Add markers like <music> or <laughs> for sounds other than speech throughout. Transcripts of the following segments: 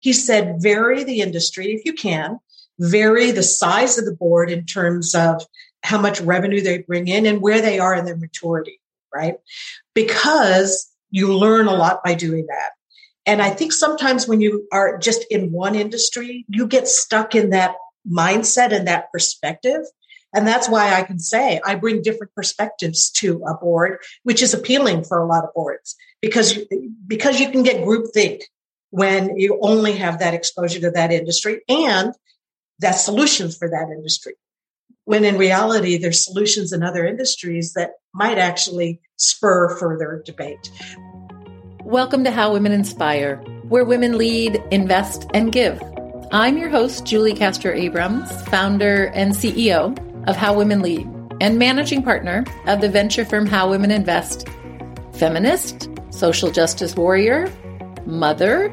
he said, vary the industry if you can, vary the size of the board in terms of how much revenue they bring in and where they are in their maturity, right? Because you learn a lot by doing that. And I think sometimes when you are just in one industry, you get stuck in that mindset and that perspective. And that's why I can say I bring different perspectives to a board, which is appealing for a lot of boards because, because you can get groupthink when you only have that exposure to that industry and that solutions for that industry. When in reality, there's solutions in other industries that might actually spur further debate. Welcome to How Women Inspire, where women lead, invest, and give. I'm your host, Julie Castro Abrams, founder and CEO of How Women Lead and managing partner of the venture firm How Women Invest. Feminist, social justice warrior, mother,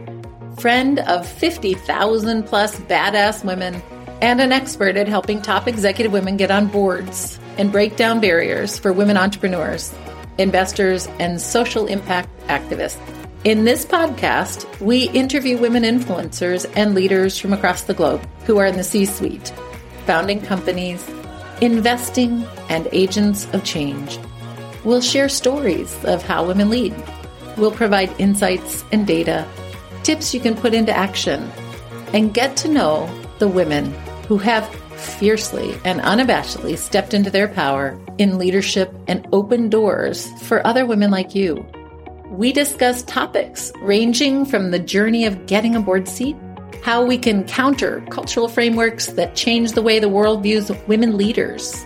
friend of 50,000 plus badass women, and an expert at helping top executive women get on boards and break down barriers for women entrepreneurs, investors, and social impact activists. In this podcast, we interview women influencers and leaders from across the globe who are in the C suite, founding companies, investing, and agents of change. We'll share stories of how women lead. We'll provide insights and data, tips you can put into action, and get to know the women who have fiercely and unabashedly stepped into their power in leadership and opened doors for other women like you. We discuss topics ranging from the journey of getting a board seat, how we can counter cultural frameworks that change the way the world views women leaders,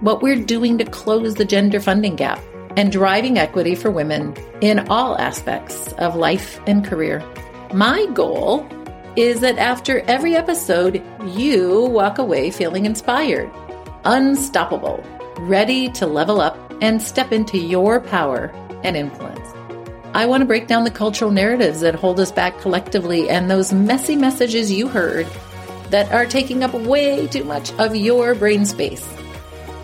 what we're doing to close the gender funding gap, and driving equity for women in all aspects of life and career. My goal is that after every episode, you walk away feeling inspired, unstoppable, ready to level up and step into your power and influence. I want to break down the cultural narratives that hold us back collectively and those messy messages you heard that are taking up way too much of your brain space.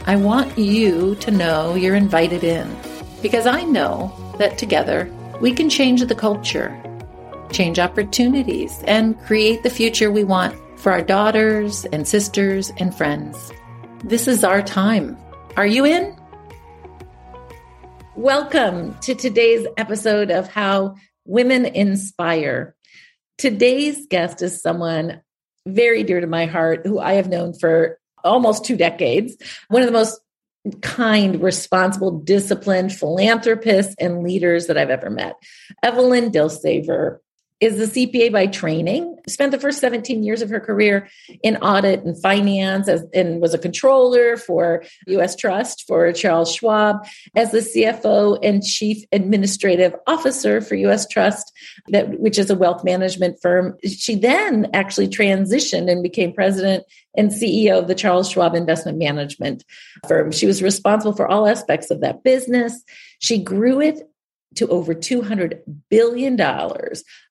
I want you to know you're invited in because I know that together we can change the culture change opportunities, and create the future we want for our daughters and sisters and friends. This is our time. Are you in? Welcome to today's episode of How Women Inspire. Today's guest is someone very dear to my heart who I have known for almost two decades. One of the most kind, responsible, disciplined philanthropists and leaders that I've ever met. Evelyn Dilsaver is the CPA by training, spent the first 17 years of her career in audit and finance as, and was a controller for US Trust for Charles Schwab as the CFO and chief administrative officer for US Trust that which is a wealth management firm. She then actually transitioned and became president and CEO of the Charles Schwab investment management firm. She was responsible for all aspects of that business. She grew it to over $200 billion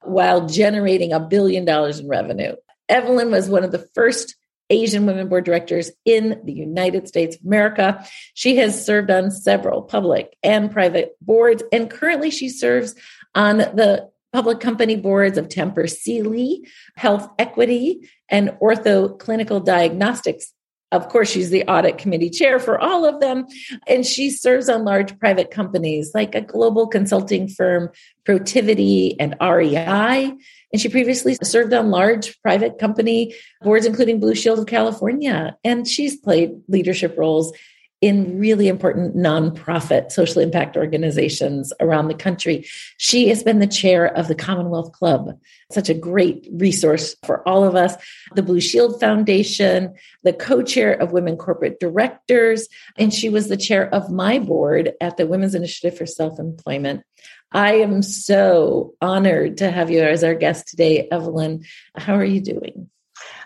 while generating a billion dollars in revenue. Evelyn was one of the first Asian women board directors in the United States of America. She has served on several public and private boards, and currently she serves on the public company boards of Tempur Sealy, Health Equity, and Ortho Clinical Diagnostics of course, she's the audit committee chair for all of them. And she serves on large private companies like a global consulting firm, Protiviti and REI. And she previously served on large private company boards, including Blue Shield of California. And she's played leadership roles in really important nonprofit social impact organizations around the country. She has been the chair of the Commonwealth Club, such a great resource for all of us, the Blue Shield Foundation, the co chair of Women Corporate Directors, and she was the chair of my board at the Women's Initiative for Self Employment. I am so honored to have you as our guest today, Evelyn. How are you doing?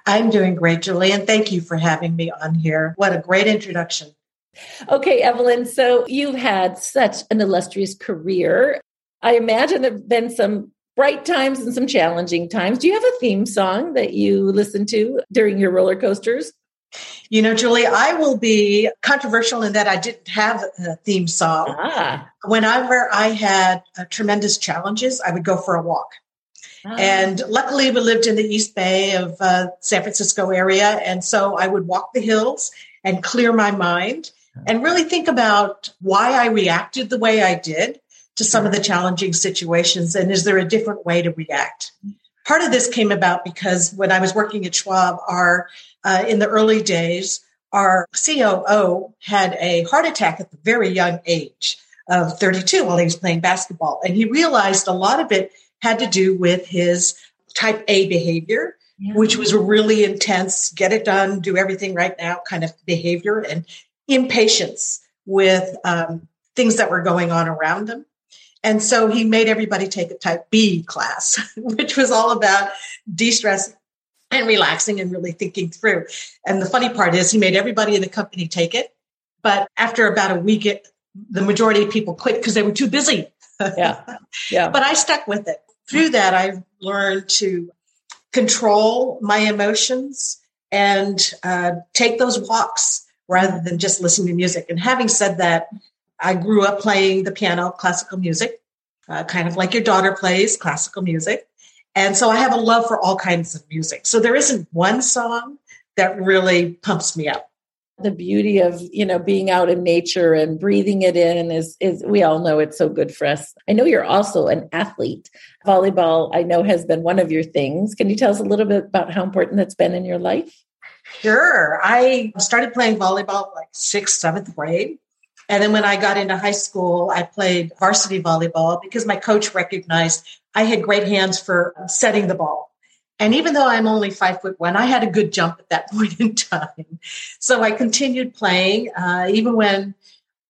I'm doing great, Julie, and thank you for having me on here. What a great introduction. Okay, Evelyn. So you've had such an illustrious career. I imagine there have been some bright times and some challenging times. Do you have a theme song that you listen to during your roller coasters? You know, Julie, I will be controversial in that I didn't have a theme song. Ah. Whenever I had uh, tremendous challenges, I would go for a walk. Ah. And luckily, we lived in the East Bay of uh, San Francisco area. And so I would walk the hills and clear my mind and really think about why I reacted the way I did to some of the challenging situations. And is there a different way to react? Part of this came about because when I was working at Schwab, our uh, in the early days, our COO had a heart attack at the very young age of 32 while he was playing basketball. And he realized a lot of it had to do with his type A behavior, yeah. which was a really intense, get it done, do everything right now kind of behavior and impatience with um, things that were going on around them. And so he made everybody take a type B class, <laughs> which was all about de stressing and relaxing and really thinking through. And the funny part is, he made everybody in the company take it. But after about a week, it, the majority of people quit because they were too busy. Yeah. Yeah. <laughs> but I stuck with it. Through that, I've learned to control my emotions and uh, take those walks rather than just listening to music. And having said that, I grew up playing the piano, classical music, uh, kind of like your daughter plays classical music. And so I have a love for all kinds of music. So there isn't one song that really pumps me up. The beauty of, you know, being out in nature and breathing it in is is we all know it's so good for us. I know you're also an athlete. Volleyball, I know has been one of your things. Can you tell us a little bit about how important that's been in your life? Sure. I started playing volleyball like sixth, seventh grade. And then when I got into high school, I played varsity volleyball because my coach recognized I had great hands for setting the ball. And even though I'm only five foot one, I had a good jump at that <laughs> point in time. So I continued playing. Uh, even when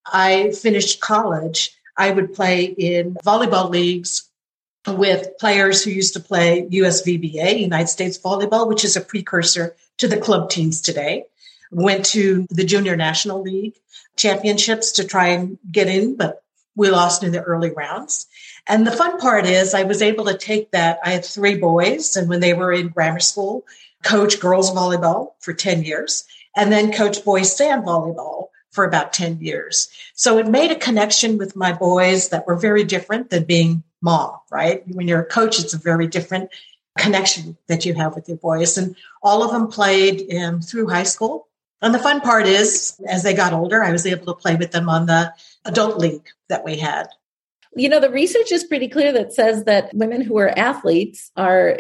I finished college, I would play in volleyball leagues with players who used to play USVBA, United States Volleyball, which is a precursor to the club teams today. Went to the Junior National League championships to try and get in, but we lost in the early rounds. And the fun part is I was able to take that. I had three boys, and when they were in grammar school, coach girls volleyball for 10 years, and then coach boys sand volleyball for about 10 years. So it made a connection with my boys that were very different than being mom, right? When you're a coach, it's a very different connection that you have with your boys. And all of them played um, through high school. And the fun part is, as they got older, I was able to play with them on the adult league that we had. You know, the research is pretty clear that says that women who are athletes are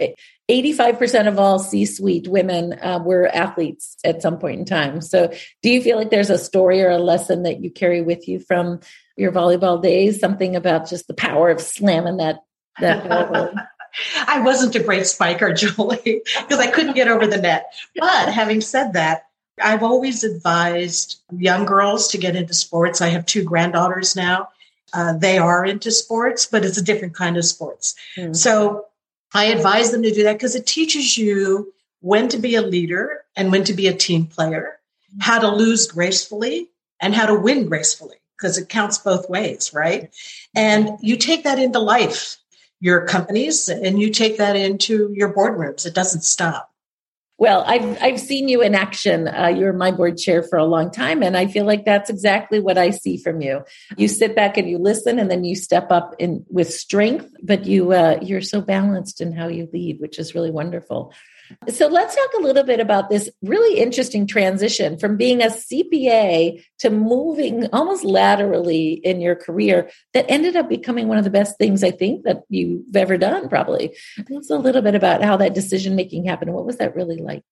85% of all C suite women uh, were athletes at some point in time. So, do you feel like there's a story or a lesson that you carry with you from your volleyball days? Something about just the power of slamming that that <laughs> I wasn't a great spiker, <laughs> Julie, because I couldn't get over the net. But having said that, I've always advised young girls to get into sports. I have two granddaughters now. Uh, they are into sports, but it's a different kind of sports. Mm-hmm. So I advise them to do that because it teaches you when to be a leader and when to be a team player, mm-hmm. how to lose gracefully and how to win gracefully because it counts both ways, right? And you take that into life your companies and you take that into your boardrooms. It doesn't stop. Well, I've I've seen you in action. Uh, you were my board chair for a long time, and I feel like that's exactly what I see from you. You sit back and you listen, and then you step up in with strength. But you uh, you're so balanced in how you lead, which is really wonderful. So let's talk a little bit about this really interesting transition from being a CPA to moving almost laterally in your career that ended up becoming one of the best things I think that you've ever done, probably. Tell us a little bit about how that decision making happened. What was that really like?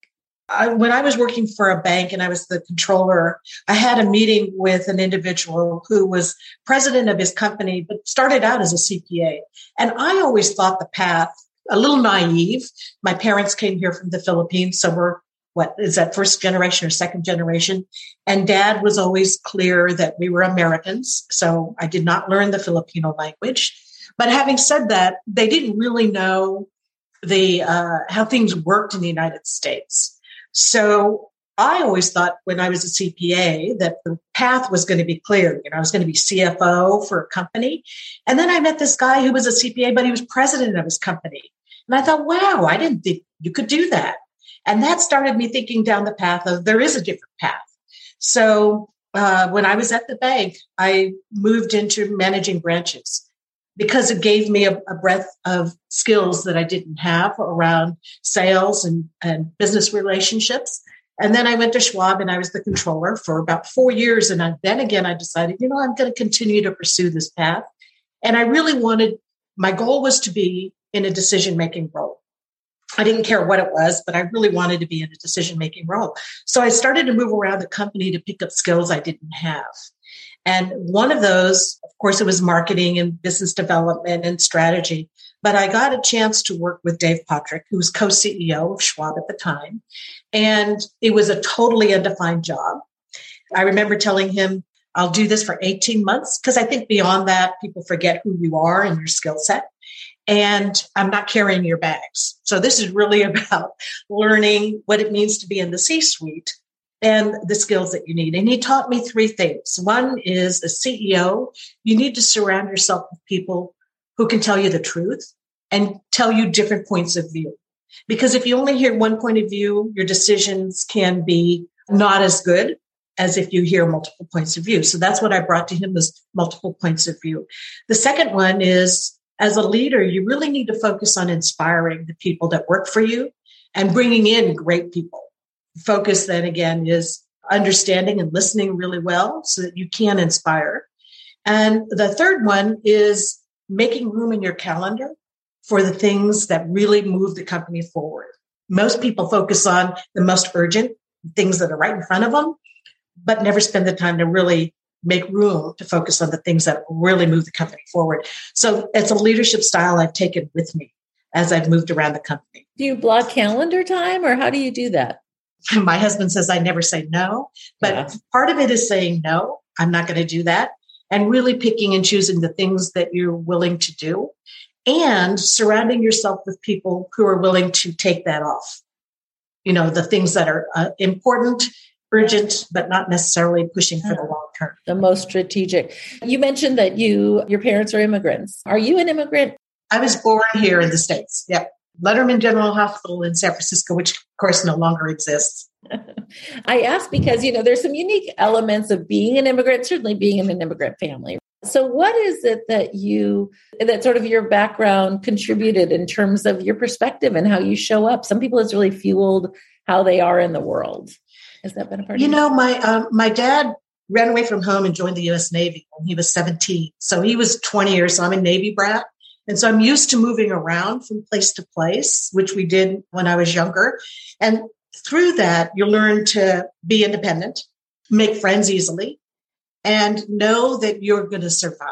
I, when I was working for a bank and I was the controller, I had a meeting with an individual who was president of his company, but started out as a CPA. And I always thought the path a little naive. My parents came here from the Philippines, so we're what is that first generation or second generation? And dad was always clear that we were Americans. So I did not learn the Filipino language. But having said that, they didn't really know the uh, how things worked in the United States. So I always thought when I was a CPA that the path was going to be clear. You know, I was going to be CFO for a company. And then I met this guy who was a CPA, but he was president of his company. And I thought, wow, I didn't think you could do that. And that started me thinking down the path of there is a different path. So uh, when I was at the bank, I moved into managing branches. because it gave me a, a, breadth of skills that I didn't have around sales and, and business relationships. And then I went to Schwab and I was the controller for about four years. And I, then again, I decided, you know, I'm going to continue to pursue this path. And I really wanted, my goal was to be in a decision making role. I didn't care what it was, but I really wanted to be in a decision making role. So I started to move around the company to pick up skills I didn't have. And one of those, of course, it was marketing and business development and strategy. But I got a chance to work with Dave Pottruck, who was co CEO of Schwab at the time. And it was a totally undefined job. I remember telling him, I'll do this for 18 months because I think beyond that, people forget who you are and your skill set. And I'm not carrying your bags. So this is really <laughs> about learning what it means to be in the C suite and the skills that you need. And he taught me three things. One is a CEO, you need to surround yourself with people who can tell you the truth and tell you different points of view. Because if you only hear one point of view, your decisions can be not as good as if you hear multiple points of view. So that's what I brought to him was multiple points of view. The second one is as a leader, you really need to focus on inspiring the people that work for you and bringing in great people focus then again is understanding and listening really well so that you can inspire. And the third one is making room in your calendar for the things that really move the company forward. Most people focus on the most urgent things that are right in front of them, but never spend the time to really make room to focus on the things that really move the company forward. So it's a leadership style I've taken with me as I've moved around the company. Do you block calendar time or how do you do that? my husband says I never say no, but yeah. part of it is saying no, I'm not going to do that. And really picking and choosing the things that you're willing to do and surrounding yourself with people who are willing to take that off. You know, the things that are uh, important, urgent, but not necessarily pushing for the ah. long term. The most strategic. You mentioned that you, your parents are immigrants. Are you an immigrant? I was born here in the States. Yeah. Letterman General Hospital in San Francisco, which of course no longer exists. <laughs> I ask because, you know, there's some unique elements of being an immigrant, certainly being in an immigrant family. So, what is it that you, that sort of your background contributed in terms of your perspective and how you show up? Some people it's really fueled how they are in the world. Has that been a part? You know, my um, my dad ran away from home and joined the U.S. Navy when he was 17. So he was 20 years. So I'm a Navy brat. And so I'm used to moving around from place to place, which we did when I was younger. And through that, you learn to be independent, make friends easily, and know that you're going to survive.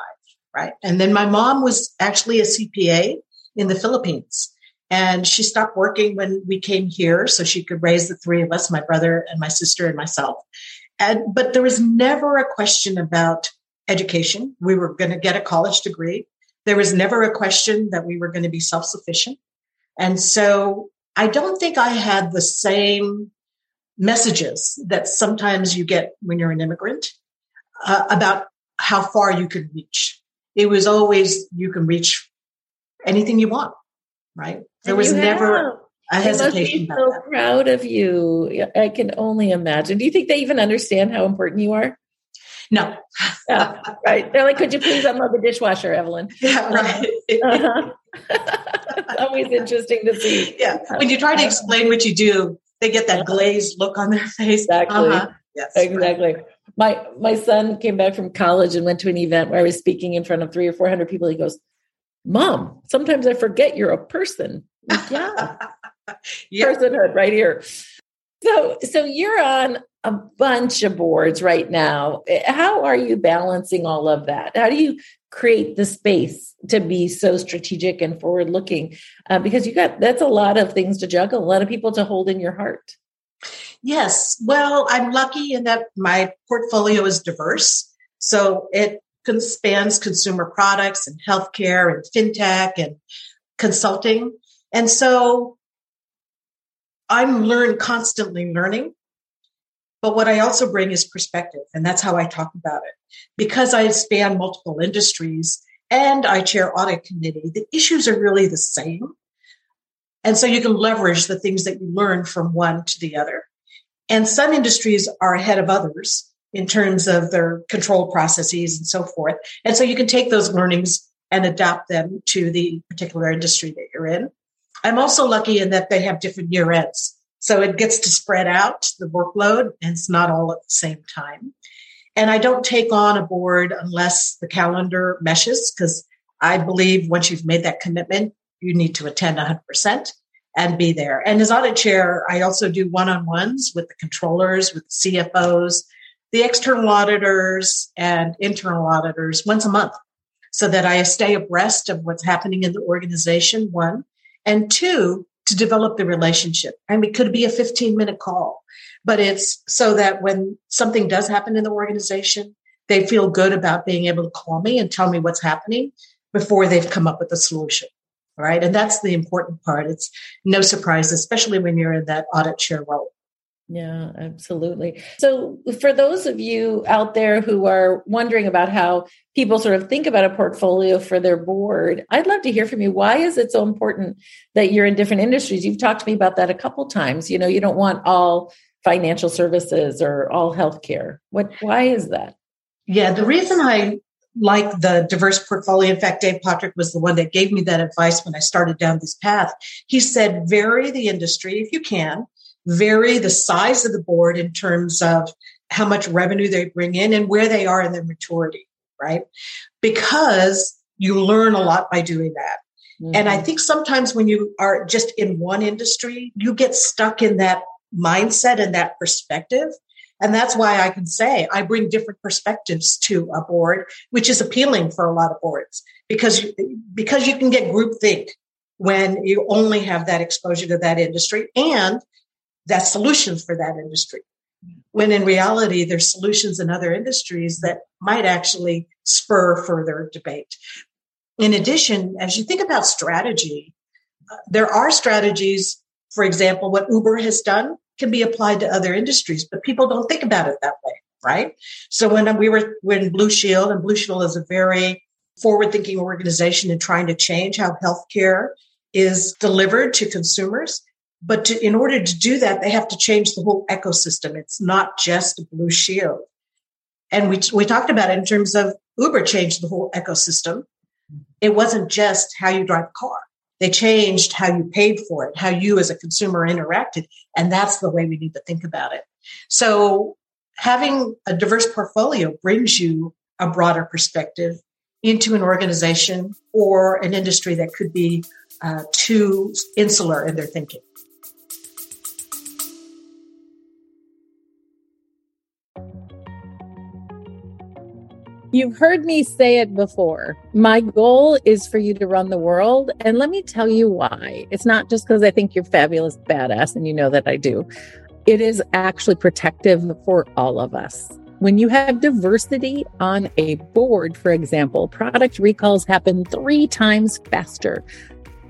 Right. And then my mom was actually a CPA in the Philippines. And she stopped working when we came here so she could raise the three of us, my brother and my sister and myself. And, but there was never a question about education. We were going to get a college degree. There was never a question that we were going to be self sufficient. And so I don't think I had the same messages that sometimes you get when you're an immigrant uh, about how far you can reach. It was always you can reach anything you want, right? There was never a hesitation. so that. proud of you. I can only imagine. Do you think they even understand how important you are? No. <laughs> right. They're like, could you please unload the dishwasher, Evelyn? <laughs> Yeah, right. Uh-huh. <laughs> it's always interesting to see. Yeah. When you try to explain what you do, they get that glazed look on their face. Exactly. Uh-huh. Yes. Exactly. Right. My my son came back from college and went to an event where I was speaking in front of three or four hundred people. He goes, Mom, sometimes I forget you're a person. Yeah. <laughs> yeah. Personhood right here. So so you're on a bunch of boards right now. How are you balancing all of that? How do you create the space to be so strategic and forward looking? Uh, because you got that's a lot of things to juggle, a lot of people to hold in your heart. Yes. Well, I'm lucky in that my portfolio is diverse. So it spans consumer products and healthcare and fintech and consulting. And so I'm learn constantly learning but what I also bring is perspective, and that's how I talk about it. Because I span multiple industries and I chair audit committee, the issues are really the same. And so you can leverage the things that you learn from one to the other. And some industries are ahead of others in terms of their control processes and so forth. And so you can take those learnings and adapt them to the particular industry that you're in. I'm also lucky in that they have different year ends. So it gets to spread out the workload and it's not all at the same time. And I don't take on a board unless the calendar meshes because I believe once you've made that commitment, you need to attend 100% and be there. And as audit chair, I also do one on ones with the controllers, with the CFOs, the external auditors, and internal auditors once a month so that I stay abreast of what's happening in the organization, one. And two, to develop the relationship. I mean, it could be a 15 minute call, but it's so that when something does happen in the organization, they feel good about being able to call me and tell me what's happening before they've come up with a solution. Right. And that's the important part. It's no surprise, especially when you're in that audit chair role. Yeah, absolutely. So, for those of you out there who are wondering about how people sort of think about a portfolio for their board, I'd love to hear from you. Why is it so important that you're in different industries? You've talked to me about that a couple times. You know, you don't want all financial services or all healthcare. What? Why is that? Yeah, the reason I like the diverse portfolio. In fact, Dave Pottruck was the one that gave me that advice when I started down this path. He said, vary the industry if you can vary the size of the board in terms of how much revenue they bring in and where they are in their maturity, right? Because you learn a lot by doing that. Mm-hmm. And I mm-hmm. think sometimes when you are just in one industry, you get stuck in that mindset and that perspective. And that's why I can say I bring different perspectives to a board, which is appealing for a lot of boards because, because you can get groupthink when you only have that exposure to that industry and that solutions for that industry. When in reality, there's solutions in other industries that might actually spur further debate. In addition, as you think about strategy, uh, there are strategies, for example, what Uber has done can be applied to other industries, but people don't think about it that way, right? So when we were when Blue Shield, and Blue Shield is a very forward-thinking organization in trying to change how healthcare is delivered to consumers. But to, in order to do that, they have to change the whole ecosystem. It's not just Blue Shield. And we, we talked about it in terms of Uber changed the whole ecosystem. It wasn't just how you drive a car. They changed how you paid for it, how you as a consumer interacted. And that's the way we need to think about it. So having a diverse portfolio brings you a broader perspective into an organization or an industry that could be uh, too insular in their thinking. You've heard me say it before. My goal is for you to run the world. And let me tell you why. It's not just because I think you're fabulous, badass, and you know that I do. It is actually protective for all of us. When you have diversity on a board, for example, product recalls happen three times faster.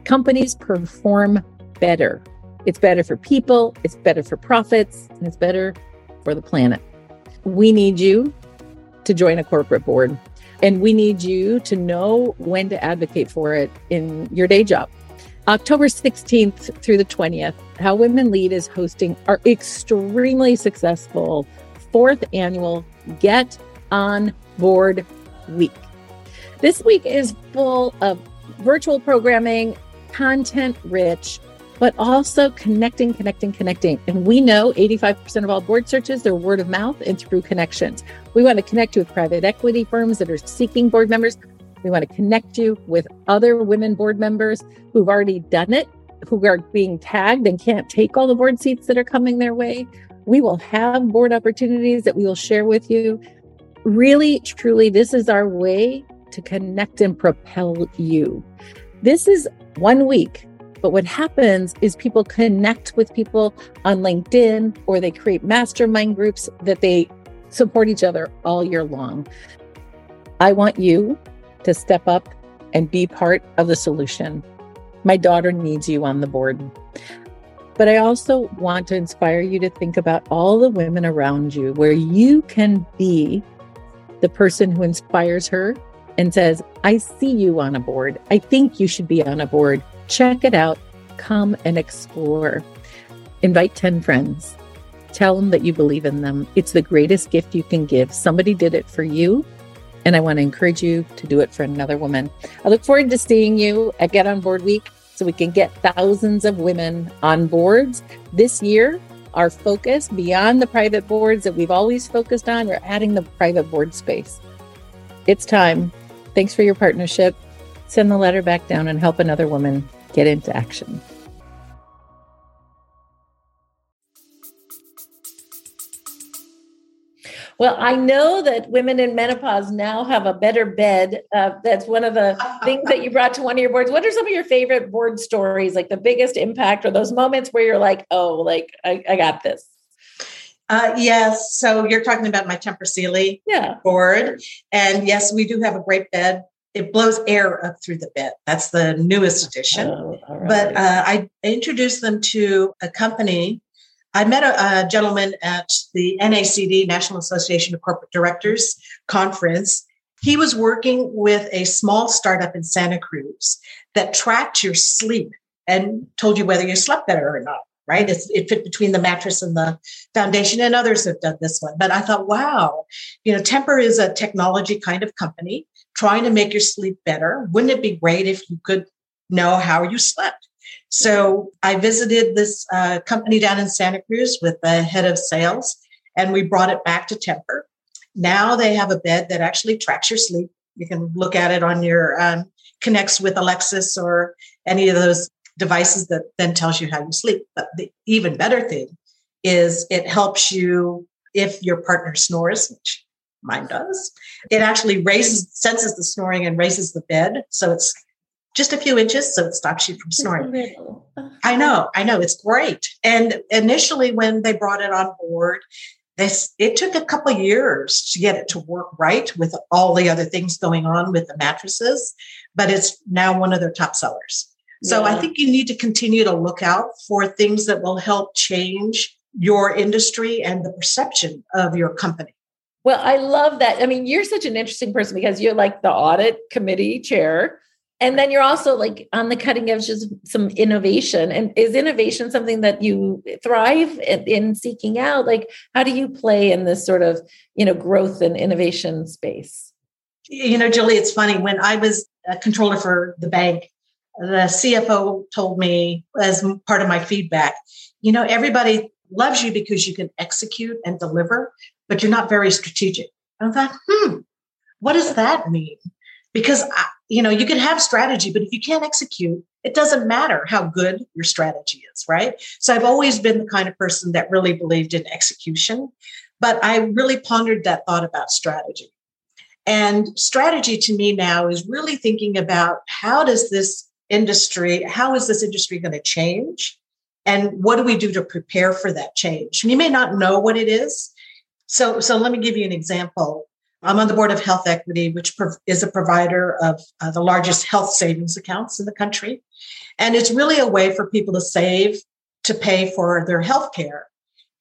Companies perform better. It's better for people, it's better for profits, and it's better for the planet. We need you to join a corporate board. And we need you to know when to advocate for it in your day job. October 16th through the 20th, How Women Lead is hosting our extremely successful fourth annual Get On Board Week. This week is full of virtual programming, content rich, but also connecting, connecting, connecting. And we know 85% of all board searches, they're word of mouth and through connections. We want to connect you with private equity firms that are seeking board members. We want to connect you with other women board members who've already done it, who are being tagged and can't take all the board seats that are coming their way. We will have board opportunities that we will share with you. Really, truly, this is our way to connect and propel you. This is one week but what happens is people connect with people on LinkedIn or they create mastermind groups that they support each other all year long. I want you to step up and be part of the solution. My daughter needs you on the board. But I also want to inspire you to think about all the women around you where you can be the person who inspires her and says, I see you on a board. I think you should be on a board. Check it out. Come and explore. Invite 10 friends. Tell them that you believe in them. It's the greatest gift you can give. Somebody did it for you. And I want to encourage you to do it for another woman. I look forward to seeing you at Get On Board Week so we can get thousands of women on boards. This year, our focus beyond the private boards that we've always focused on, we're adding the private board space. It's time. Thanks for your partnership. Send the letter back down and help another woman get into action. Well, I know that women in menopause now have a better bed. Uh, that's one of the things that you brought to one of your boards. What are some of your favorite board stories, like the biggest impact or those moments where you're like, oh, like I, I got this? Uh, yes. So you're talking about my Tempur Sealy yeah. board. And yes, we do have a great bed. It blows air up through the bed. That's the newest addition. Oh, right. But uh, I introduced them to a company I met a, a, gentleman at the NACD, National Association of Corporate Directors conference. He was working with a small startup in Santa Cruz that tracked your sleep and told you whether you slept better or not, right? It's, it fit between the mattress and the foundation, and others have done this one. But I thought, wow, you know, Tempur is a technology kind of company trying to make your sleep better. Wouldn't it be great if you could know how you slept? So I visited this uh, company down in Santa Cruz with the head of sales, and we brought it back to Tempur. Now they have a bed that actually tracks your sleep. You can look at it on your um, connects with Alexis or any of those devices that then tells you how you sleep. But the even better thing is it helps you if your partner snores, which mine does. It actually raises, senses the snoring and raises the bed. So it's just a few inches so it stops you from snoring. I know, I know, it's great. And initially, when they brought it on board, this it took a couple years to get it to work right with all the other things going on with the mattresses, but it's now one of their top sellers. So yeah. I think you need to continue to look out for things that will help change your industry and the perception of your company. Well, I love that. I mean, you're such an interesting person because you're like the audit committee chair. And then you're also like on the cutting edge of some innovation. And is innovation something that you thrive in, in, seeking out? Like how do you play in this sort of you know growth and innovation space? You know julie it's funny. When i was a controller for the bank the cfo told me as part of my feedback you know everybody loves you because you can execute and deliver but you're not very strategic. I thought hmm what does that mean? Because you know you can have strategy but if you can't execute it doesn't matter how good your strategy is right? So i've always been the kind of person that really believed in execution but i really pondered that thought about strategy. And strategy to me now is really thinking about how does this industry how is this industry going to change? And what do we do to prepare for that change? You may not know what it is so so let me give you an example I'm on the board of Health Equity, which is a provider of uh, the largest health savings accounts in the country. And it's really a way for people to save to pay for their health care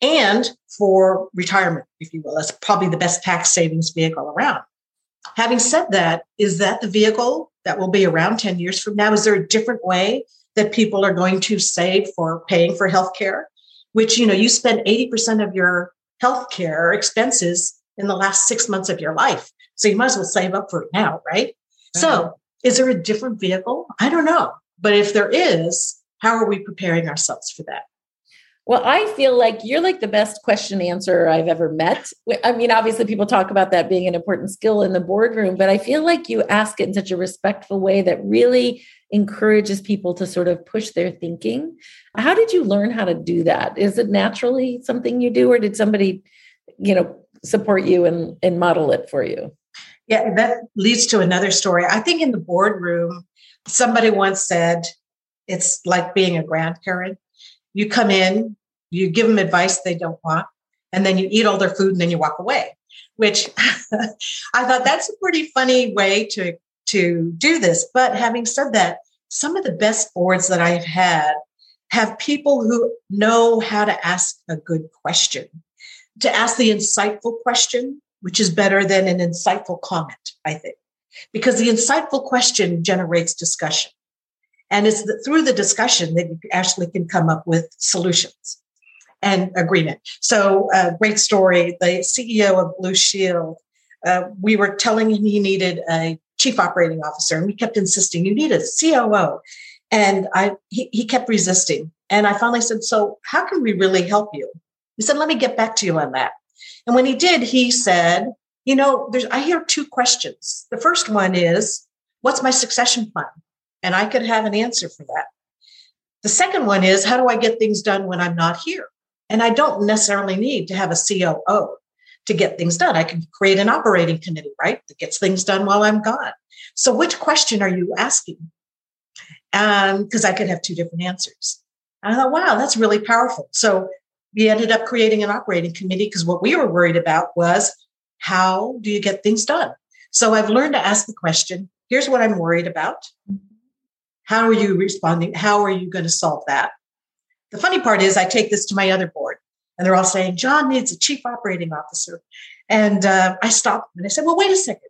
and for retirement, if you will. That's probably the best tax savings vehicle around. Having said that, is that the vehicle that will be around 10 years from now? Is there a different way that people are going to save for paying for health care? Which, you know, you spend 80% of your health care expenses in the last six months of your life. So you might as well save up for it now, right? So is there a different vehicle? I don't know. But if there is, how are we preparing ourselves for that? Well, I feel like you're like the best question answer I've ever met. I mean, obviously, people talk about that being an important skill in the boardroom, but I feel like you ask it in such a respectful way that really encourages people to sort of push their thinking. How did you learn how to do that? Is it naturally something you do, or did somebody, you know, support you and, and model it for you. Yeah, that leads to another story. I think in the boardroom, somebody once said it's like being a grandparent. You come in, you give them advice they don't want, and then you eat all their food and then you walk away, which <laughs> I thought that's a pretty funny way to, to do this. But having said that, some of the best boards that I've had have people who know how to ask a good question to ask the insightful question, which is better than an insightful comment, I think, because the insightful question generates discussion. And it's the, through the discussion that you actually can come up with solutions and agreement. So, uh, great story. The CEO of Blue Shield uh, we were telling him he needed a chief operating officer, and we kept insisting, you need a COO. And I, he, he kept resisting. And I finally said, So, how can we really help you? He said, Let me get back to you on that. And when he did, he said, You know, there's, I hear two questions. The first one is, What's my succession plan? And I could have an answer for that. The second one is, How do I get things done when I'm not here? And I don't necessarily need to have a COO to get things done. I can create an operating committee, right? That gets things done while I'm gone. So, which question are you asking? Because um, I could have two different answers. And I thought, wow, that's really powerful. So, we ended up creating an operating committee because what we were worried about was how do you get things done? So, I've learned to ask the question here's what I'm worried about. How are you responding? How are you going to solve that? The funny part is, I take this to my other board and they're all saying, John needs a chief operating officer. And uh, I stopped and I said, well, wait a second.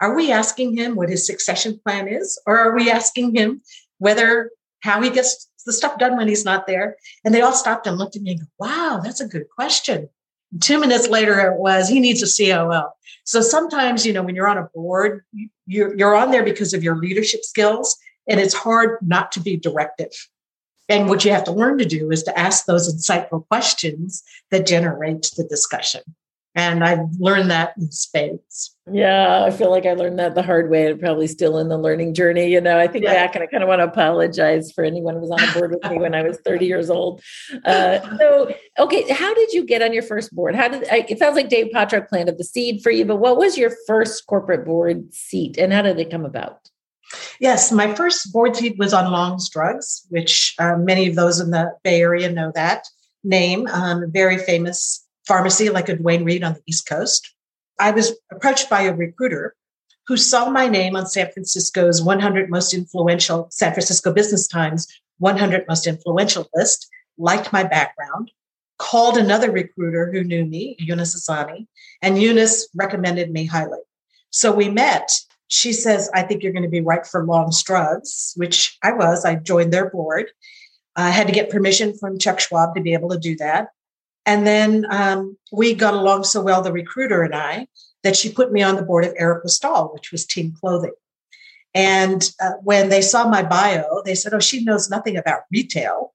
Are we asking him what his succession plan is? Or are we asking him whether how he gets the stuff done when he's not there? And they all stopped and looked at me and go, wow, that's a good question. And two minutes later, it was, he needs a COO. So sometimes, you know, when you're on a board, you're, you're on there because of your leadership skills, and it's hard not to be directive. And what you have to learn to do is to ask those insightful questions that generate the discussion. And I've learned that in spades. Yeah, I feel like I learned that the hard way and probably still in the learning journey. You know, I think yeah. back and I kind of want to apologize for anyone who was on a board with me when I was 30 years old. Uh, so, okay, how did you get on your first board? How did I, it sounds like Dave Pottruck planted the seed for you, but what was your first corporate board seat and how did it come about? Yes, my first board seat was on Long's Drugs, which uh, many of those in the Bay Area know that name. Um, very famous pharmacy like a Duane Reade on the East Coast. I was approached by a recruiter who saw my name on San Francisco's 100 most influential San Francisco Business Times 100 most influential list, liked my background, called another recruiter who knew me, Eunice Asani, and Eunice recommended me highly. So we met she says, I think you're going to be right for long Drugs, which I was. I joined their board. I had to get permission from Chuck Schwab to be able to do that. And then um, we got along so well, the recruiter and I, that she put me on the board of Aeropostale, which was team clothing. And uh, when they saw my bio, they said, Oh, she knows nothing about retail.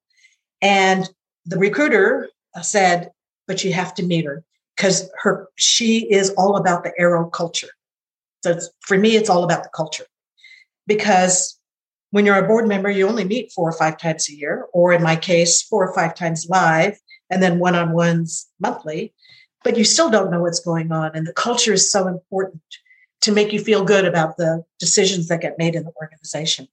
And the recruiter uh, said, But you have to meet her because her she is all about the aero culture. So for me, it's all about the culture because when you're a board member, you only meet four or five times a year, or in my case, four or five times live, and then one on ones monthly, but you still don't know what's going on. And the culture is so important to make you feel good about the decisions that get made in the organization.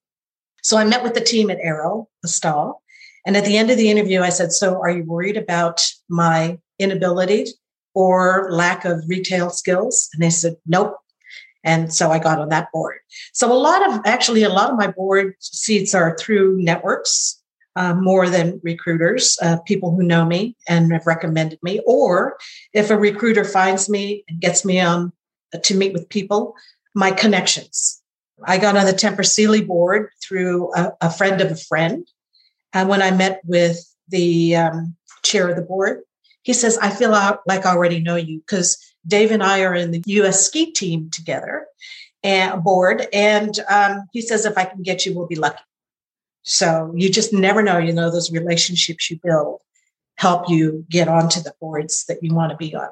So I met with the team at Arrow, the stall. And at the end of the interview, I said, So are you worried about my inability or lack of retail skills? And they said, Nope, and so I got on that board. So a lot of actually a lot of my board seats are through networks uh, more than recruiters, uh, people who know me and have recommended me, or if a recruiter finds me and gets me on uh, to meet with people, my connections. I got on the Tempur Sealy board through a, a friend of a friend. And when I met with the um, chair of the board, he says, I feel like I already know you because Dave and I are in the U.S. ski team together and board, and um, he says if I can get you, we'll be lucky. So you just never know. You know those relationships you build help you get onto the boards that you want to be on.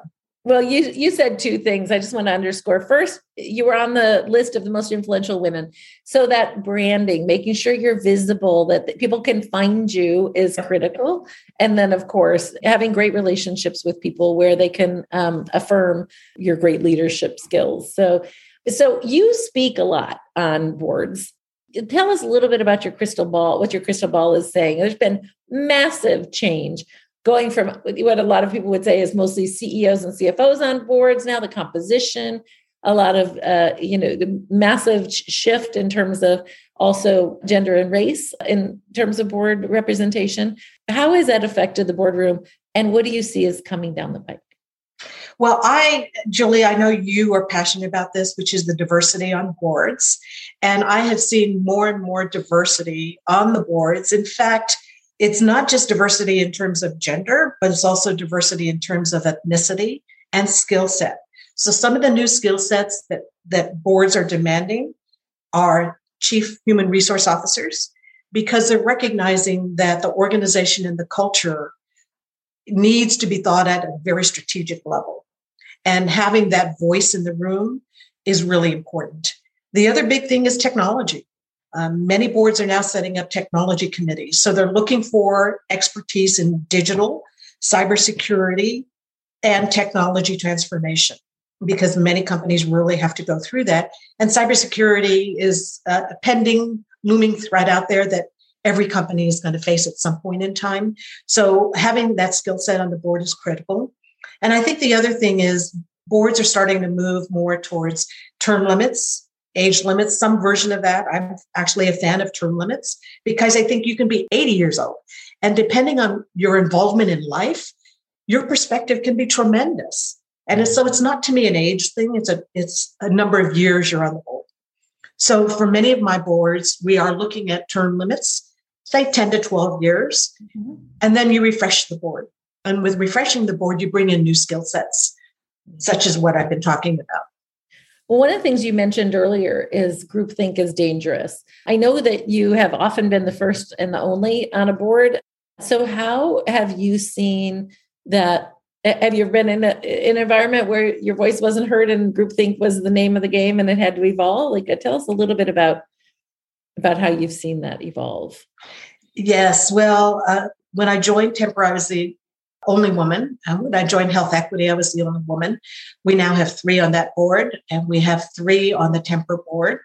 Well, you you said two things. I just want to underscore. First, you were on the list of the most influential women. So that branding, making sure you're visible, that people can find you is critical. And then, of course, having great relationships with people where they can um, affirm your great leadership skills. So, so you speak a lot on boards. Tell us a little bit about your crystal ball. What your crystal ball is saying. There's been massive change going from what a lot of people would say is mostly CEOs and CFOs on boards now, the composition, a lot of, uh, you know, the massive shift in terms of also gender and race in terms of board representation. How has that affected the boardroom? And what do you see as coming down the pike? Well, I, Julie, I know you are passionate about this, which is the diversity on boards. And I have seen more and more diversity on the boards. In fact, it's not just diversity in terms of gender, but it's also diversity in terms of ethnicity and skill set. So some of the new skill sets that, that boards are demanding are chief human resource officers because they're recognizing that the organization and the culture needs to be thought at a very strategic level. And having that voice in the room is really important. The other big thing is technology. Um, many boards are now setting up technology committees. So they're looking for expertise in digital, cybersecurity, and technology transformation because many companies really have to go through that. And cybersecurity is a pending, looming threat out there that every company is going to face at some point in time. So having that skill set on the board is critical. And I think the other thing is boards are starting to move more towards term limits, age limits, some version of that. I'm actually a fan of term limits because I think you can be 80 years old. And depending on your involvement in life, your perspective can be tremendous. And so it's not to me an age thing, it's a it's a number of years you're on the board. So for many of my boards, we are looking at term limits, say 10 to 12 years, mm-hmm. and then you refresh the board. And with refreshing the board, you bring in new skill sets, such as what I've been talking about. Well, one of the things you mentioned earlier is groupthink is dangerous. I know that you have often been the first and the only on a board. So, how have you seen that? Have you been in, a, an environment where your voice wasn't heard and groupthink was the name of the game and it had to evolve? Like, uh, tell us a little bit about about how you've seen that evolve. Yes. Well, uh, when I joined Tempur, I was the only woman. Um, when I joined Health Equity, I was the only woman. We now have three on that board, and we have three on the Tempur board.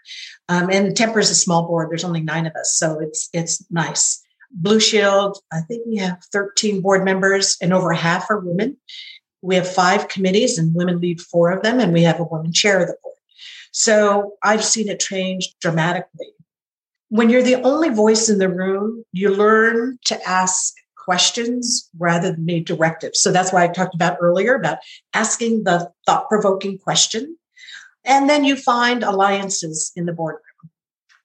Um, and Tempur is a small board. There's only nine of us, so it's it's nice. Blue Shield, I think we have 13 board members, and over half are women. We have five committees, and women lead four of them, and we have a woman chair of the board. So I've seen it change dramatically. When you're the only voice in the room, you learn to ask questions rather than need directives. So that's why I talked about earlier about asking the thought provoking question. And then you find alliances in the boardroom,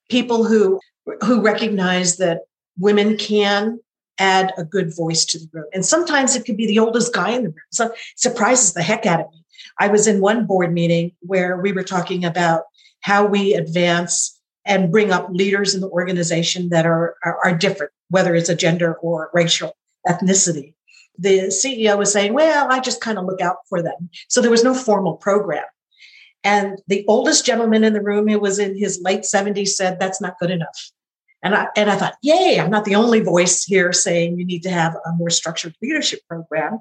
people who, who recognize that women can add a good voice to the room. And sometimes it could be the oldest guy in the room. So it surprises the heck out of me. I was in one board meeting where we were talking about how we advance and bring up leaders in the organization that are, are, are different whether it's a gender or racial ethnicity. The CEO was saying, Well, I just kind of look out for them. So there was no formal program. And the oldest gentleman in the room, who was in his late 70s, said, That's not good enough. And I, and I thought, Yay, I'm not the only voice here saying you need to have a more structured leadership program.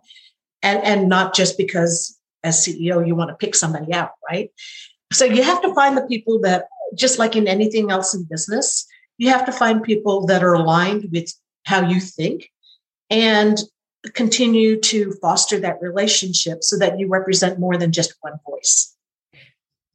And, and not just because as CEO, you want to pick somebody out, right? So you have to find the people that, just like in anything else in business, you have to find people that are aligned with how you think and continue to foster that relationship so that you represent more than just one voice.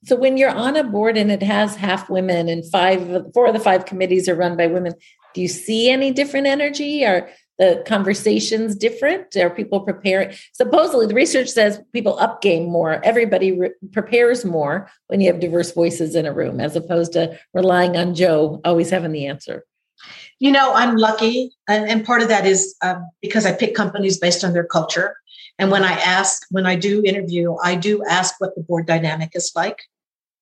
So when you're on a board and it has half women and five four of the five committees are run by women, do you see any different energy? Are the conversations different? Are people preparing? Supposedly, the research says people up game more. Everybody re- prepares more when you have diverse voices in a room, as opposed to relying on Joe always having the answer. You know, I'm lucky, and, part of that is um, because I pick companies based on their culture. And when I ask, when I do interview, I do ask what the board dynamic is like,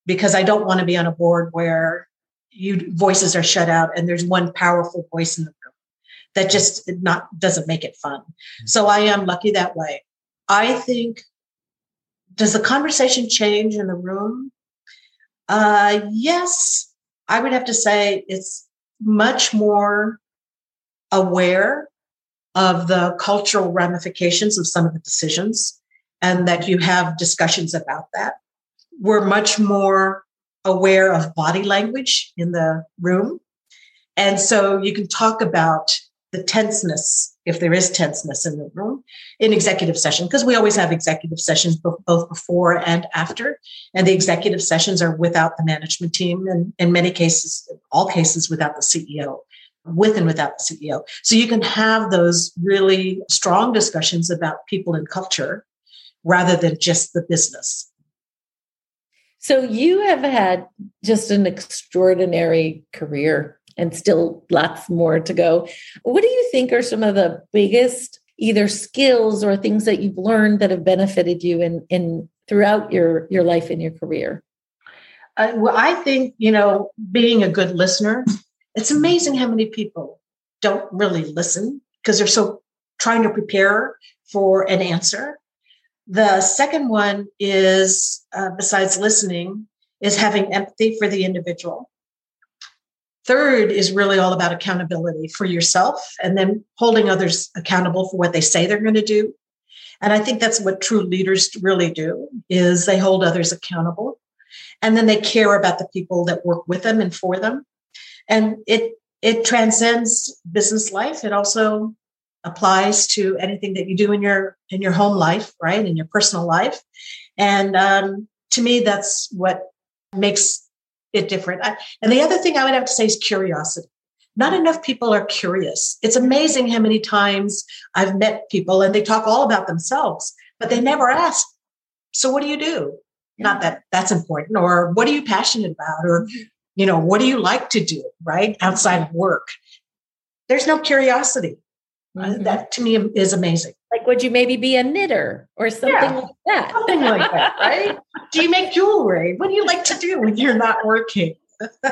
because I don't want to be on a board where you voices are shut out and there's one powerful voice in the that just not doesn't make it fun. So I am lucky that way. I think does the conversation change in the room? Uh, yes, I would have to say it's much more aware of the cultural ramifications of some of the decisions and that you have discussions about that. We're much more aware of body language in the room. And so you can talk about the tenseness, if there is tenseness in the room, in executive session, because we always have executive sessions both before and after. And the executive sessions are without the management team, and in many cases, all cases, without the CEO, with and without the CEO. So you can have those really strong discussions about people and culture rather than just the business. So you have had just an extraordinary career and still lots more to go. What do you think are some of the biggest either skills or things that you've learned that have benefited you in in throughout your your life and your career? Uh, well, I think you know, being a good listener. It's amazing how many people don't really listen because they're so trying to prepare for an answer. The second one is, uh, besides listening, is having empathy for the individual. Third is really all about accountability for yourself and then holding others accountable for what they say they're going to do. And I think that's what true leaders really do is they hold others accountable and then they care about the people that work with them and for them. And it it transcends business life. It also applies to anything that you do in your in your home life, right? In your personal life. And um, to me, that's what makes it different. I, and the other thing I would have to say is curiosity. Not enough people are curious. It's amazing how many times I've met people and they talk all about themselves, but they never ask, So, what do you do? Not that that's important, or what are you passionate about? Or, mm-hmm. you know, what do you like to do, right? Outside of work. There's no curiosity. Mm-hmm. That to me is amazing. Like, would you maybe be a knitter or something yeah, like that? Something like that, <laughs> right? do you make jewelry? What do you like to do when you're not working? <laughs>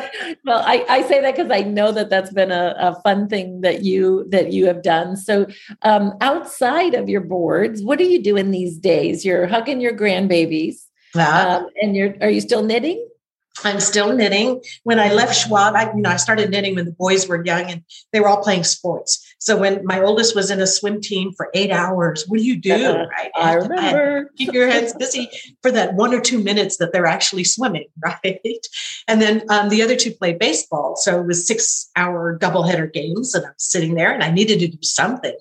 well, I, I say that because I know that that's been a, a, fun thing that you that you have done. So, um, outside of your boards, what are you doing these days? You're hugging your grandbabies, uh-huh. um, and you're are you still knitting? I'm still knitting. When I left Schwab, I, you know, I started knitting when the boys were young and they were all playing sports. So when my oldest was in a swim team for eight hours, what do you do? Uh, right? I remember. <laughs> Keep your hands busy for that one or two minutes that they're actually swimming, <laughs> right? And then um, the other two played baseball. So it was six hour doubleheader games and I was sitting there and I needed to do something.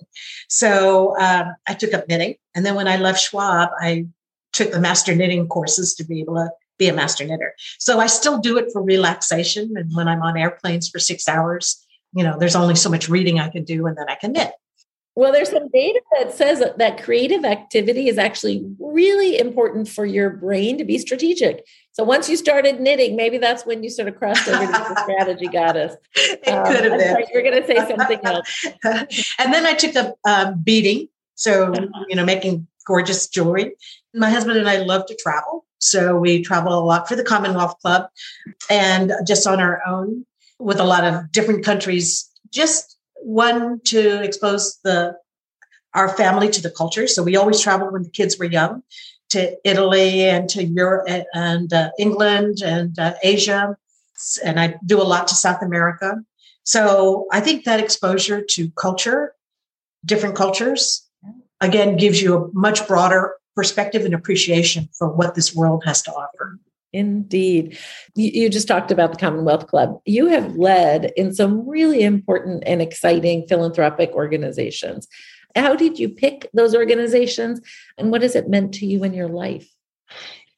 So um, I took up knitting. And then when I left Schwab, I took the master knitting courses to be able to be a master knitter. So I still do it for relaxation. And when I'm on airplanes for six hours, you know, there's only so much reading I can do and then I can knit. Well, there's some data that says that creative activity is actually really important for your brain to be strategic. So once you started knitting, maybe that's when you sort of crossed over to the <laughs> strategy goddess. It um, could have been. You're going to say something else. <laughs> and then I took up um, beading. So, you know, making gorgeous jewelry. My husband and I love to travel. So we travel a lot for the Commonwealth Club and just on our own with a lot of different countries. Just one to expose the our family to the culture. So we always traveled when the kids were young to Italy and to Europe and uh, England and uh, Asia. And I do a lot to South America. So I think that exposure to culture, different cultures, again, gives you a much broader perspective and appreciation for what this world has to offer. Indeed. You, just talked about the Commonwealth Club. You have led in some really important and exciting philanthropic organizations. How did you pick those organizations and what has it meant to you in your life?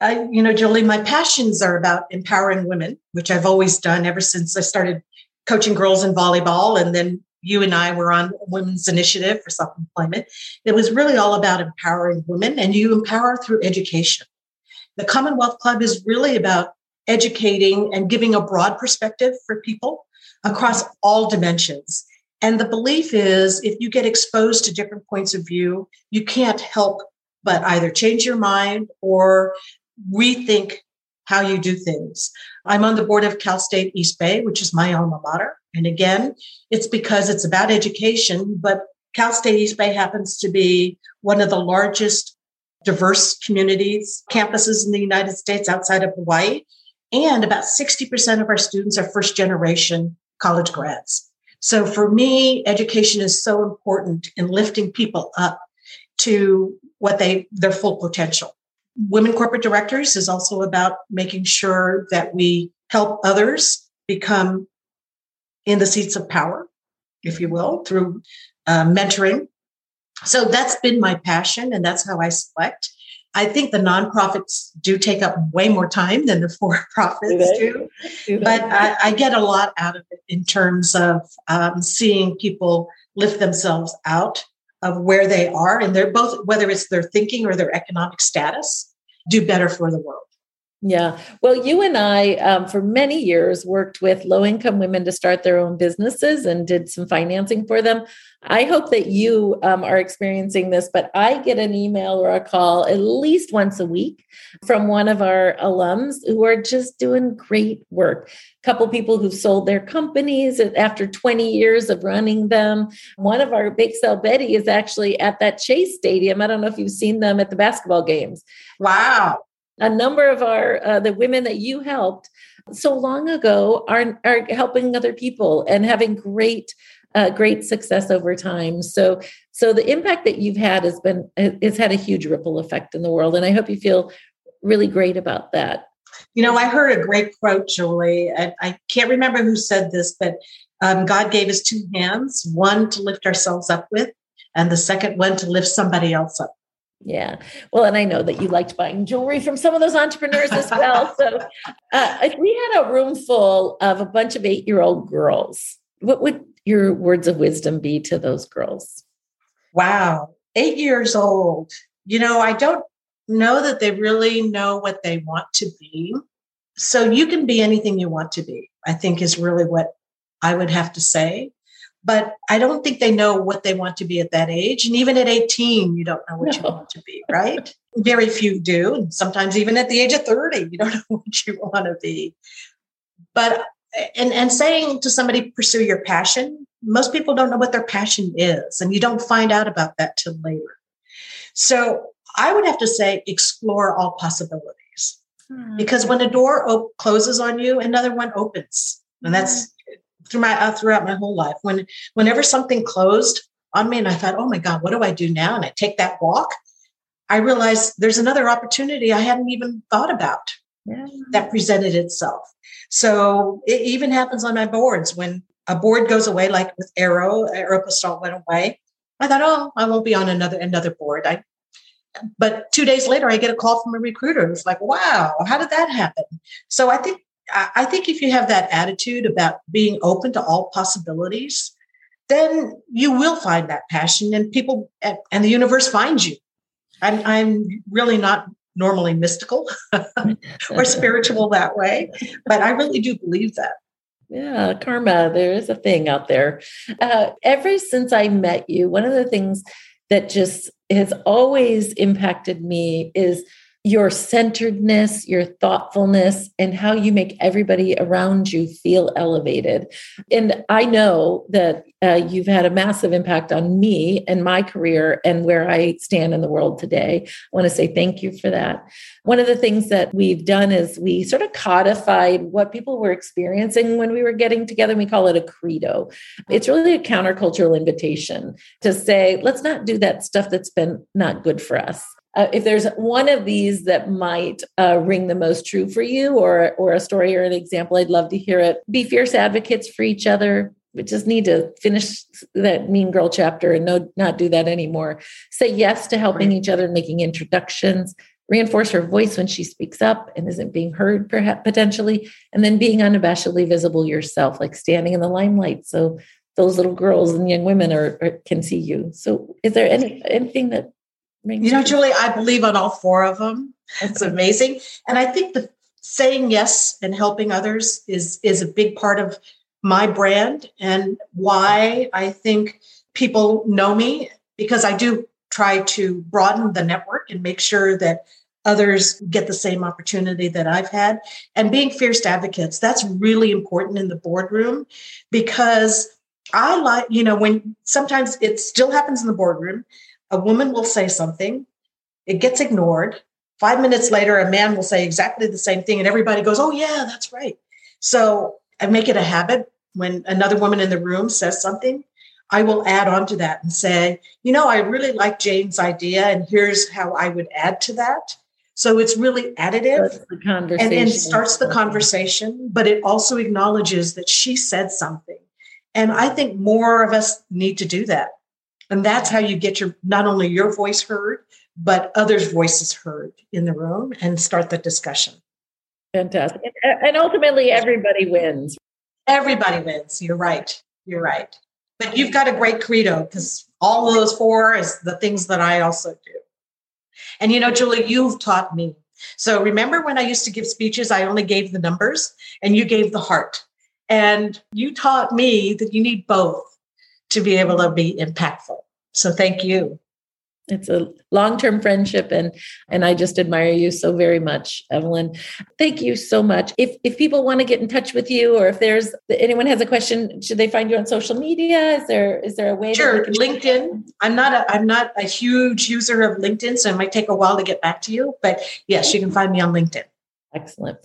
Uh, you know, Julie, my passions are about empowering women, which I've always done ever since I started coaching girls in volleyball and then you and I were on Women's Initiative for Self Employment. It was really all about empowering women, and you empower through education. The Commonwealth Club is really about educating and giving a broad perspective for people across all dimensions. And the belief is if you get exposed to different points of view, you can't help but either change your mind or rethink how you do things. I'm on the board of Cal State East Bay, which is my alma mater. And again, it's because it's about education, but Cal State East Bay happens to be one of the largest diverse communities, campuses in the United States outside of Hawaii. And about 60% of our students are first generation college grads. So for me, education is so important in lifting people up to what they, their full potential. Women corporate directors is also about making sure that we help others become in the seats of power, if you will, through uh, mentoring. So that's been my passion, and that's how I select. I think the nonprofits do take up way more time than the <laughs> for profits do, do but I, I, get a lot out of it in terms of um, seeing people lift themselves out of where they are, and they're both, whether it's their thinking or their economic status, do better for the world. Yeah. Well, you and I, um, for many years, worked with low income women to start their own businesses and did some financing for them. I hope that you um, are experiencing this, but I get an email or a call at least once a week from one of our alums who are just doing great work. A couple people who've sold their companies after 20 years of running them. One of our Bake Sale Betty is actually at that Chase Stadium. I don't know if you've seen them at the basketball games. Wow a number of our uh, the women that you helped so long ago are are helping other people and having great uh, great success over time. So so the impact that you've had has been it's had a huge ripple effect in the world and i hope you feel really great about that. You know i heard a great quote julie i, I can't remember who said this but um, god gave us two hands one to lift ourselves up with and the second one to lift somebody else up yeah. Well, and I know that you liked buying jewelry from some of those entrepreneurs as well. So, <laughs> uh, if we had a room full of a bunch of eight year old girls, what would your words of wisdom be to those girls? Wow. Eight years old. You know, I don't know that they really know what they want to be. So, you can be anything you want to be, I think is really what I would have to say but I don't think they know what they want to be at that age. And even at 18, you don't know what no. you want to be, right? <laughs> Very few do. And sometimes even at the age of 30, you don't <laughs> know what you want to be. But and and saying to somebody pursue your passion, most people don't know what their passion is, and you don't find out about that till later. So I would have to say explore all possibilities. Hmm. Because when a door op- closes on you, another one opens. And that's through my uh, throughout my whole life. When whenever something closed on me, and I thought, oh my God, what do I do now? And I take that walk, I realized there's another opportunity I hadn't even thought about yeah. that presented itself. So it even happens on my boards when a board goes away, like with Aero, Aeropostale went away. I thought, oh, I won't be on another another board. I but two days later, I get a call from a recruiter. It's like, wow, how did that happen? So I think I think if you have that attitude about being open to all possibilities, then you will find that passion and people and the universe finds you. I'm, I'm really not normally mystical <laughs> or spiritual that way, but I really do believe that. Yeah, karma, there is a thing out there. Uh, ever since I met you, one of the things that just has always impacted me is your centeredness, your thoughtfulness, and how you make everybody around you feel elevated. And I know that uh, you've had a massive impact on me and my career and where I stand in the world today. I want to say thank you for that. One of the things that we've done is we sort of codified what people were experiencing when we were getting together. We call it a credo. It's really a countercultural invitation to say, let's not do that stuff that's been not good for us uh, if there's one of these that might uh, ring the most true for you or or a story or an example i'd love to hear it. Be fierce advocates for each other. We just need to finish that mean girl chapter and no not do that anymore. Say yes to helping each other making introductions reinforce her voice when she speaks up and isn't being heard perhaps potentially and then being unabashedly visible yourself like standing in the limelight so those little girls and young women are, are can see you. So is there any anything that you know, Julie, I believe on all four of them. It's amazing. And I think the saying yes and helping others is is a big part of my brand and why I think people know me because I do try to broaden the network and make sure that others get the same opportunity that I've had. And being fierce advocates, that's really important in the boardroom because I like, you know, when sometimes it still happens in the boardroom a woman will say something, it gets ignored. Five minutes later, a man will say exactly the same thing, and everybody goes, Oh, yeah, that's right. So I make it a habit when another woman in the room says something, I will add on to that and say, You know, I really like Jane's idea, and here's how I would add to that. So it's really additive and, starts the conversation, but it also acknowledges that she said something. And I think more of us need to do that. And that's oh. how you get your not only your voice heard, but others' voices heard in the room and start the discussion. Fantastic. And uh, ultimately, everybody wins. Everybody wins. You're right. You're right. But you've got a great credo because all of those four is the things that I also do. And you know, Julie, you've taught me So remember when I used to give speeches, I only gave the numbers and you gave the heart. And you taught me that you need both to be able to be impactful. So thank you. It's a long-term friendship and and I just admire you so very much, Evelyn. Thank you so much. If if people want to get in touch with you or if there's anyone has a question, should they find you on social media? Is there is there a way Sure, LinkedIn. I'm not a I'm not a huge user of LinkedIn, so it might take a while to get back to you, but yes, you can find me on LinkedIn. Excellent.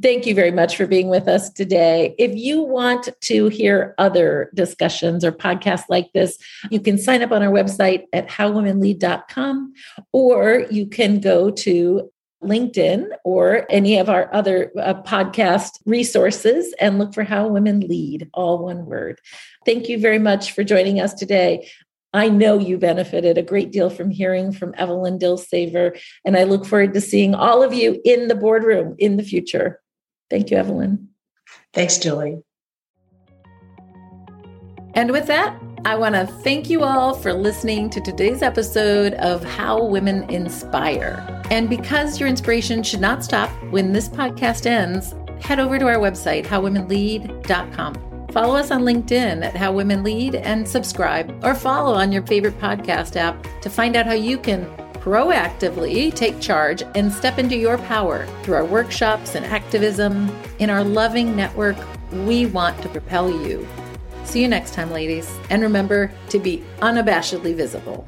Thank you very much for being with us today. If you want to hear other discussions or podcasts like this, you can sign up on our website at howwomenlead.com or you can go to LinkedIn or any of our other uh, podcast resources and look for How Women Lead, all one word. Thank you very much for joining us today. I know you benefited a great deal from hearing from Evelyn Dilsaver, and I look forward to seeing all of you in the boardroom in the future. Thank you, Evelyn. Thanks, Julie. And with that, I want to thank you all for listening to today's episode of How Women Inspire. And because your inspiration should not stop when this podcast ends, head over to our website, howwomenlead.com. Follow us on LinkedIn at How Women Lead and subscribe or follow on your favorite podcast app to find out how you can proactively take charge and step into your power through our workshops and activism. In our loving network, we want to propel you. See you next time, ladies. And remember to be unabashedly visible.